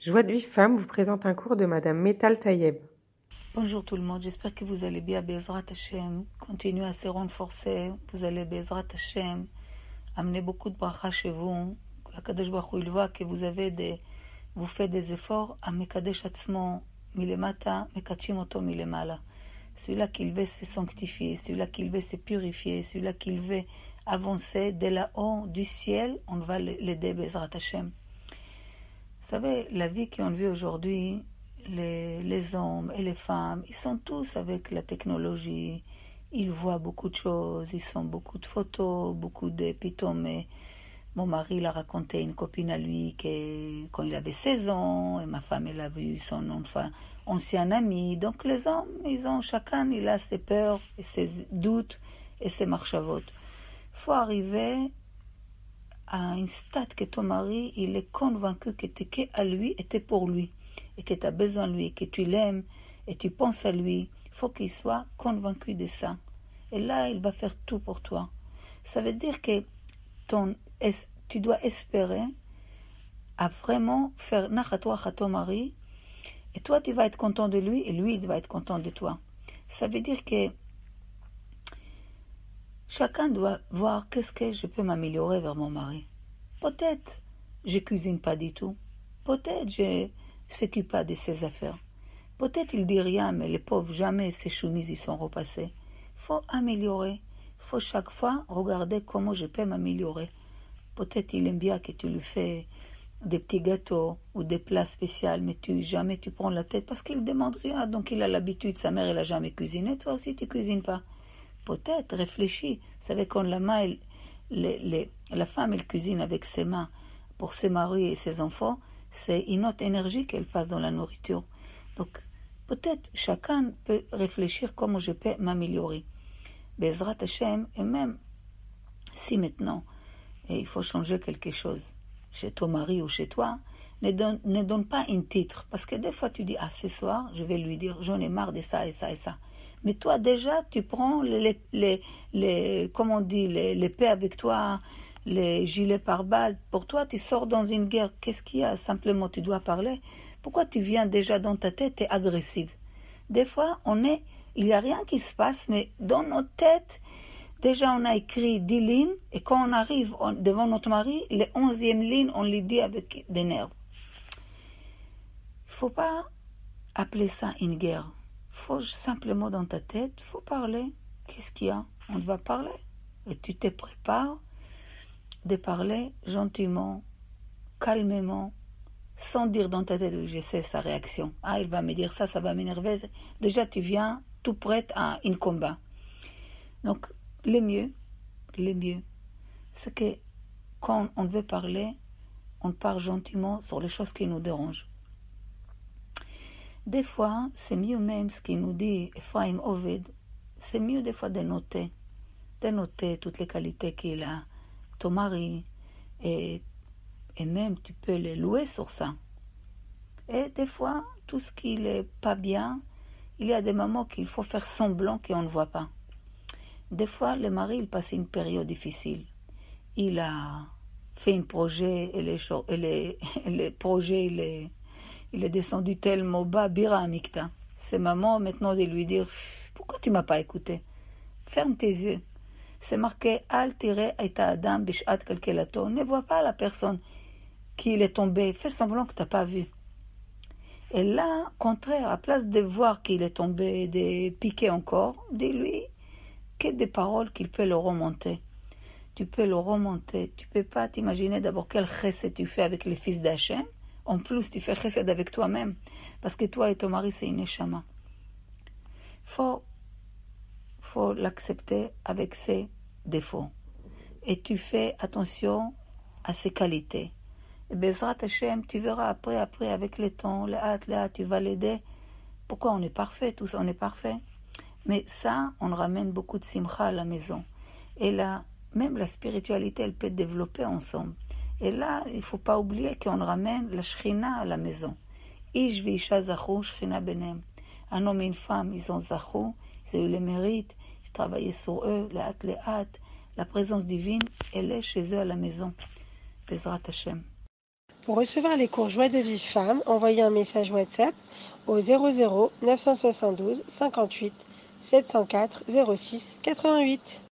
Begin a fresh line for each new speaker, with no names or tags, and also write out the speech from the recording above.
Joie de vie femme vous présente un cours de Madame Metal Tayeb.
Bonjour tout le monde, j'espère que vous allez bien. Bezrat Hashem, continuez à se renforcer. Vous allez Bezrat Hashem, amener beaucoup de bracha chez vous. Akadosh Baruch il voit que vous avez des, vous faites des efforts à Mekadesh Atzmo, Milemata, Mekachim Oto Milemala. Celui-là qu'il veut se sanctifier, celui-là qu'il veut se purifier, celui-là qu'il veut avancer de là-haut du ciel, on va l'aider Bezrat Hashem. Vous savez, la vie qu'on vit aujourd'hui, les, hommes et les femmes, ils sont tous avec la technologie. Ils voient beaucoup de choses, ils font beaucoup de photos, beaucoup de Mon mari l'a raconté une copine à lui que quand il avait 16 ans, et ma femme, elle a vu son enfin, ancien ami. Donc les hommes, ils ont chacun, il a ses peurs et ses doutes et ses vote. Il faut arriver à un stade que ton mari, il est convaincu que tu es à lui et tu pour lui, et que tu as besoin de lui, que tu l'aimes et tu penses à lui, il faut qu'il soit convaincu de ça. Et là, il va faire tout pour toi. Ça veut dire que ton, tu dois espérer à vraiment faire nachatoa à ton mari, et toi, tu vas être content de lui, et lui, il va être content de toi. Ça veut dire que Chacun doit voir qu'est-ce que je peux m'améliorer vers mon mari. Peut-être je cuisine pas du tout. Peut-être je s'occupe pas de ses affaires. Peut-être il dit rien, mais les pauvres, jamais ses chemises y sont repassées. Faut améliorer. Faut chaque fois regarder comment je peux m'améliorer. Peut-être il aime bien que tu lui fais des petits gâteaux ou des plats spéciaux, mais tu jamais tu prends la tête parce qu'il demande rien. Donc il a l'habitude, sa mère elle a jamais cuisiné, toi aussi tu cuisines pas. Peut-être, réfléchis. Vous savez, quand la, la femme, elle cuisine avec ses mains pour ses maris et ses enfants, c'est une autre énergie qu'elle passe dans la nourriture. Donc, peut-être chacun peut réfléchir comment je peux m'améliorer. Bezrat Hashem, et même si maintenant il faut changer quelque chose chez ton mari ou chez toi, ne donne, ne donne pas un titre. Parce que des fois tu dis, ah, ce soir, je vais lui dire, j'en ai marre de ça et ça et ça. Mais toi, déjà, tu prends les, les, les comment on dit, les, les paix avec toi, les gilets par balles. Pour toi, tu sors dans une guerre. Qu'est-ce qu'il y a Simplement, tu dois parler. Pourquoi tu viens déjà dans ta tête et agressive? Des fois, on est, il n'y a rien qui se passe, mais dans notre tête, déjà, on a écrit dix lignes, et quand on arrive devant notre mari, les onzième ligne, on les dit avec des nerfs. Il faut pas appeler ça une guerre faut simplement dans ta tête, faut parler. Qu'est-ce qu'il y a? On va parler. Et tu te prépares de parler gentiment, calmement, sans dire dans ta tête, je sais sa réaction. Ah, il va me dire ça, ça va m'énerver. Déjà, tu viens tout prête à un combat. Donc, le mieux, le mieux, c'est que quand on veut parler, on parle gentiment sur les choses qui nous dérangent. Des fois, c'est mieux même ce qu'il nous dit Ephraim Ovid, c'est mieux des fois de noter, de noter toutes les qualités qu'il a, ton mari, et, et même tu peux les louer sur ça. Et des fois, tout ce qui n'est pas bien, il y a des moments qu'il faut faire semblant qu'on ne voit pas. Des fois, le mari, il passe une période difficile. Il a fait un projet et les, et les, les projets, il est il est descendu tellement bas, Bira Amikta. C'est maman maintenant de lui dire Pourquoi tu m'as pas écouté? Ferme tes yeux. C'est marqué Al et adam bishat kalkelato. Ne vois pas la personne qui est tombé. Fais semblant que tu n'as pas vu. Et là, contraire, à place de voir qu'il est tombé, de piquer encore, dis-lui que des paroles qu'il peut le remonter. Tu peux le remonter. Tu peux pas t'imaginer d'abord quel chesed tu fais avec les fils d'Hachem en plus, tu fais chesed avec toi-même, parce que toi et ton mari, c'est une échama. Faut, faut l'accepter avec ses défauts. Et tu fais attention à ses qualités. Et Bezrat Hashem, tu verras après, après, avec le temps, le hâte, le hâte, tu vas l'aider. Pourquoi on est parfait, tous on est parfait? Mais ça, on ramène beaucoup de simcha à la maison. Et là, même la spiritualité, elle peut développer ensemble. Et là, il ne faut pas oublier qu'on ramène la shrina à la maison. Un homme et une femme, ils ont zachou, ils ont eu le mérite, ils travaillaient sur eux, les hâte, les hâte. La présence divine, elle est chez eux à la maison. Bezrat Hashem.
Pour recevoir les cours Joie de Vive Femme, envoyez un message WhatsApp au 00 972 58 704 06 88.